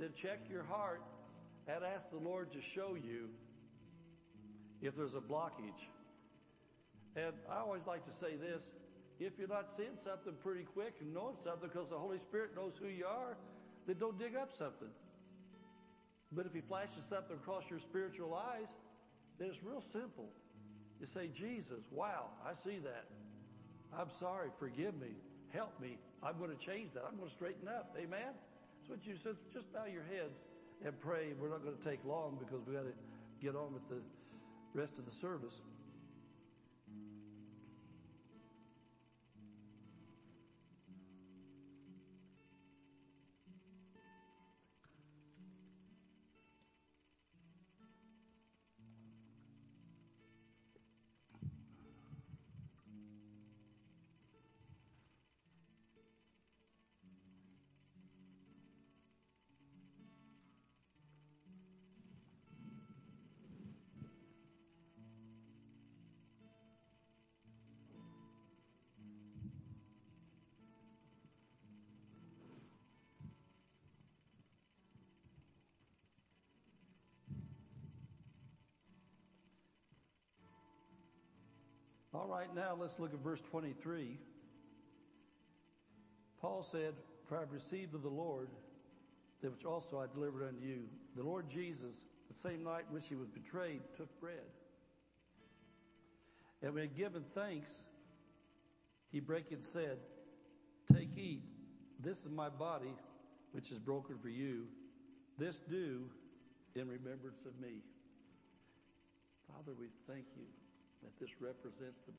then check your heart and ask the Lord to show you if there's a blockage. And I always like to say this, if you're not seeing something pretty quick and knowing something because the Holy Spirit knows who you are, then don't dig up something. But if he flashes something across your spiritual eyes, then it's real simple. You say, Jesus, wow, I see that. I'm sorry, forgive me, help me. I'm going to change that. I'm going to straighten up. Amen? What you said. Just bow your heads and pray. We're not going to take long because we got to get on with the rest of the service. All right, now let's look at verse 23. Paul said, For I've received of the Lord that which also I delivered unto you. The Lord Jesus, the same night which he was betrayed, took bread. And when he had given thanks, he brake it and said, Take, eat. This is my body, which is broken for you. This do in remembrance of me. Father, we thank you that this represents the